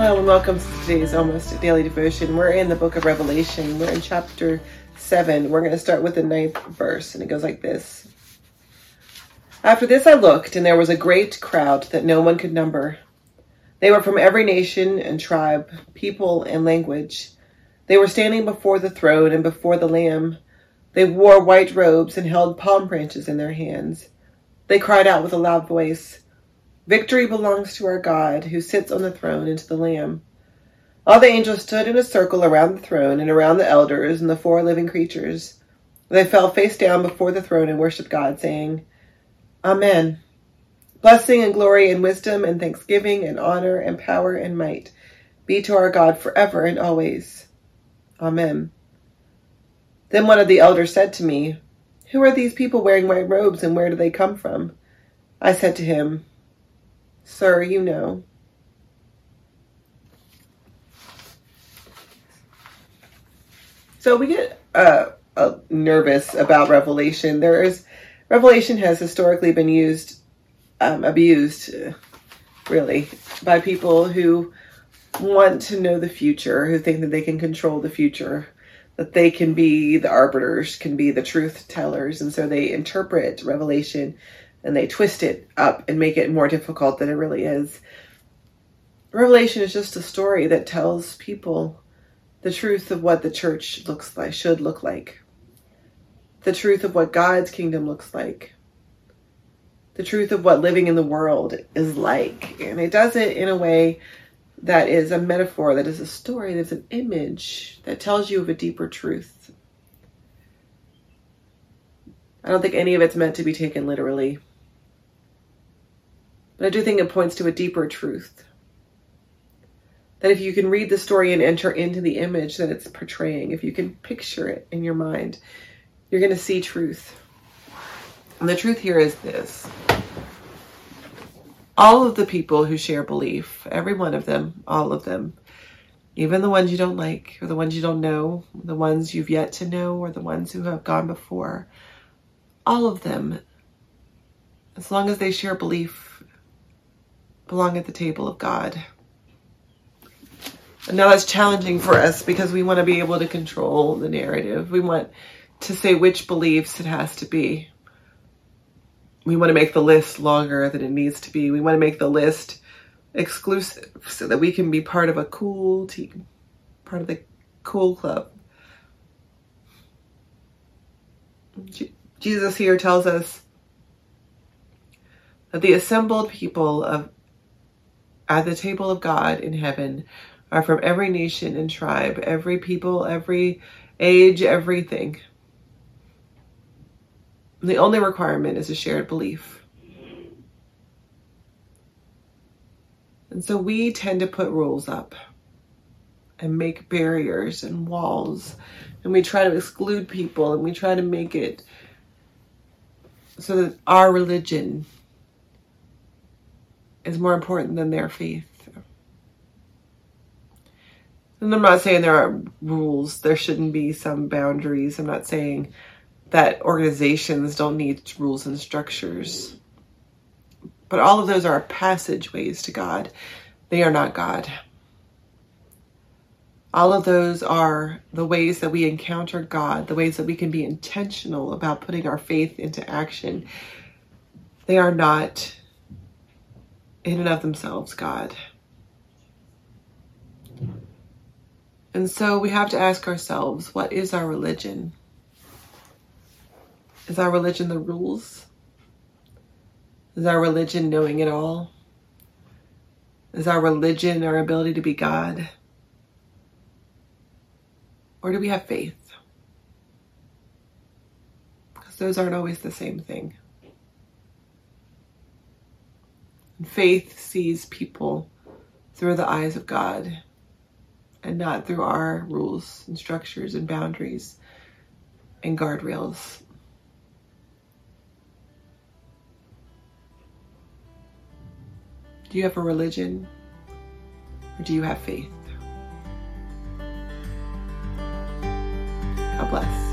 Hello and welcome to today's almost daily devotion. We're in the book of Revelation. We're in chapter 7. We're going to start with the ninth verse, and it goes like this After this I looked, and there was a great crowd that no one could number. They were from every nation and tribe, people, and language. They were standing before the throne and before the Lamb. They wore white robes and held palm branches in their hands. They cried out with a loud voice. Victory belongs to our God, who sits on the throne, and to the Lamb. All the angels stood in a circle around the throne and around the elders and the four living creatures. They fell face down before the throne and worshiped God, saying, Amen. Blessing and glory and wisdom and thanksgiving and honor and power and might be to our God forever and always. Amen. Then one of the elders said to me, Who are these people wearing white robes and where do they come from? I said to him, Sir, you know. So we get uh, uh, nervous about Revelation. There is Revelation has historically been used, um, abused, uh, really, by people who want to know the future, who think that they can control the future, that they can be the arbiters, can be the truth tellers, and so they interpret Revelation and they twist it up and make it more difficult than it really is. Revelation is just a story that tells people the truth of what the church looks like, should look like, the truth of what God's kingdom looks like, the truth of what living in the world is like. And it does it in a way that is a metaphor, that is a story, that is an image that tells you of a deeper truth. I don't think any of it's meant to be taken literally. But I do think it points to a deeper truth. That if you can read the story and enter into the image that it's portraying, if you can picture it in your mind, you're going to see truth. And the truth here is this all of the people who share belief, every one of them, all of them, even the ones you don't like, or the ones you don't know, the ones you've yet to know, or the ones who have gone before, all of them, as long as they share belief, belong at the table of God. And now that's challenging for us because we want to be able to control the narrative. We want to say which beliefs it has to be. We want to make the list longer than it needs to be. We want to make the list exclusive so that we can be part of a cool team, part of the cool club. Jesus here tells us that the assembled people of at the table of God in heaven are from every nation and tribe, every people, every age, everything. The only requirement is a shared belief. And so we tend to put rules up and make barriers and walls, and we try to exclude people and we try to make it so that our religion is more important than their faith. And I'm not saying there are rules, there shouldn't be some boundaries. I'm not saying that organizations don't need rules and structures. But all of those are passageways to God. They are not God. All of those are the ways that we encounter God, the ways that we can be intentional about putting our faith into action. They are not in and of themselves God. And so we have to ask ourselves what is our religion? Is our religion the rules? Is our religion knowing it all? Is our religion our ability to be God? Or do we have faith? Because those aren't always the same thing. Faith sees people through the eyes of God and not through our rules and structures and boundaries and guardrails. Do you have a religion or do you have faith? God bless.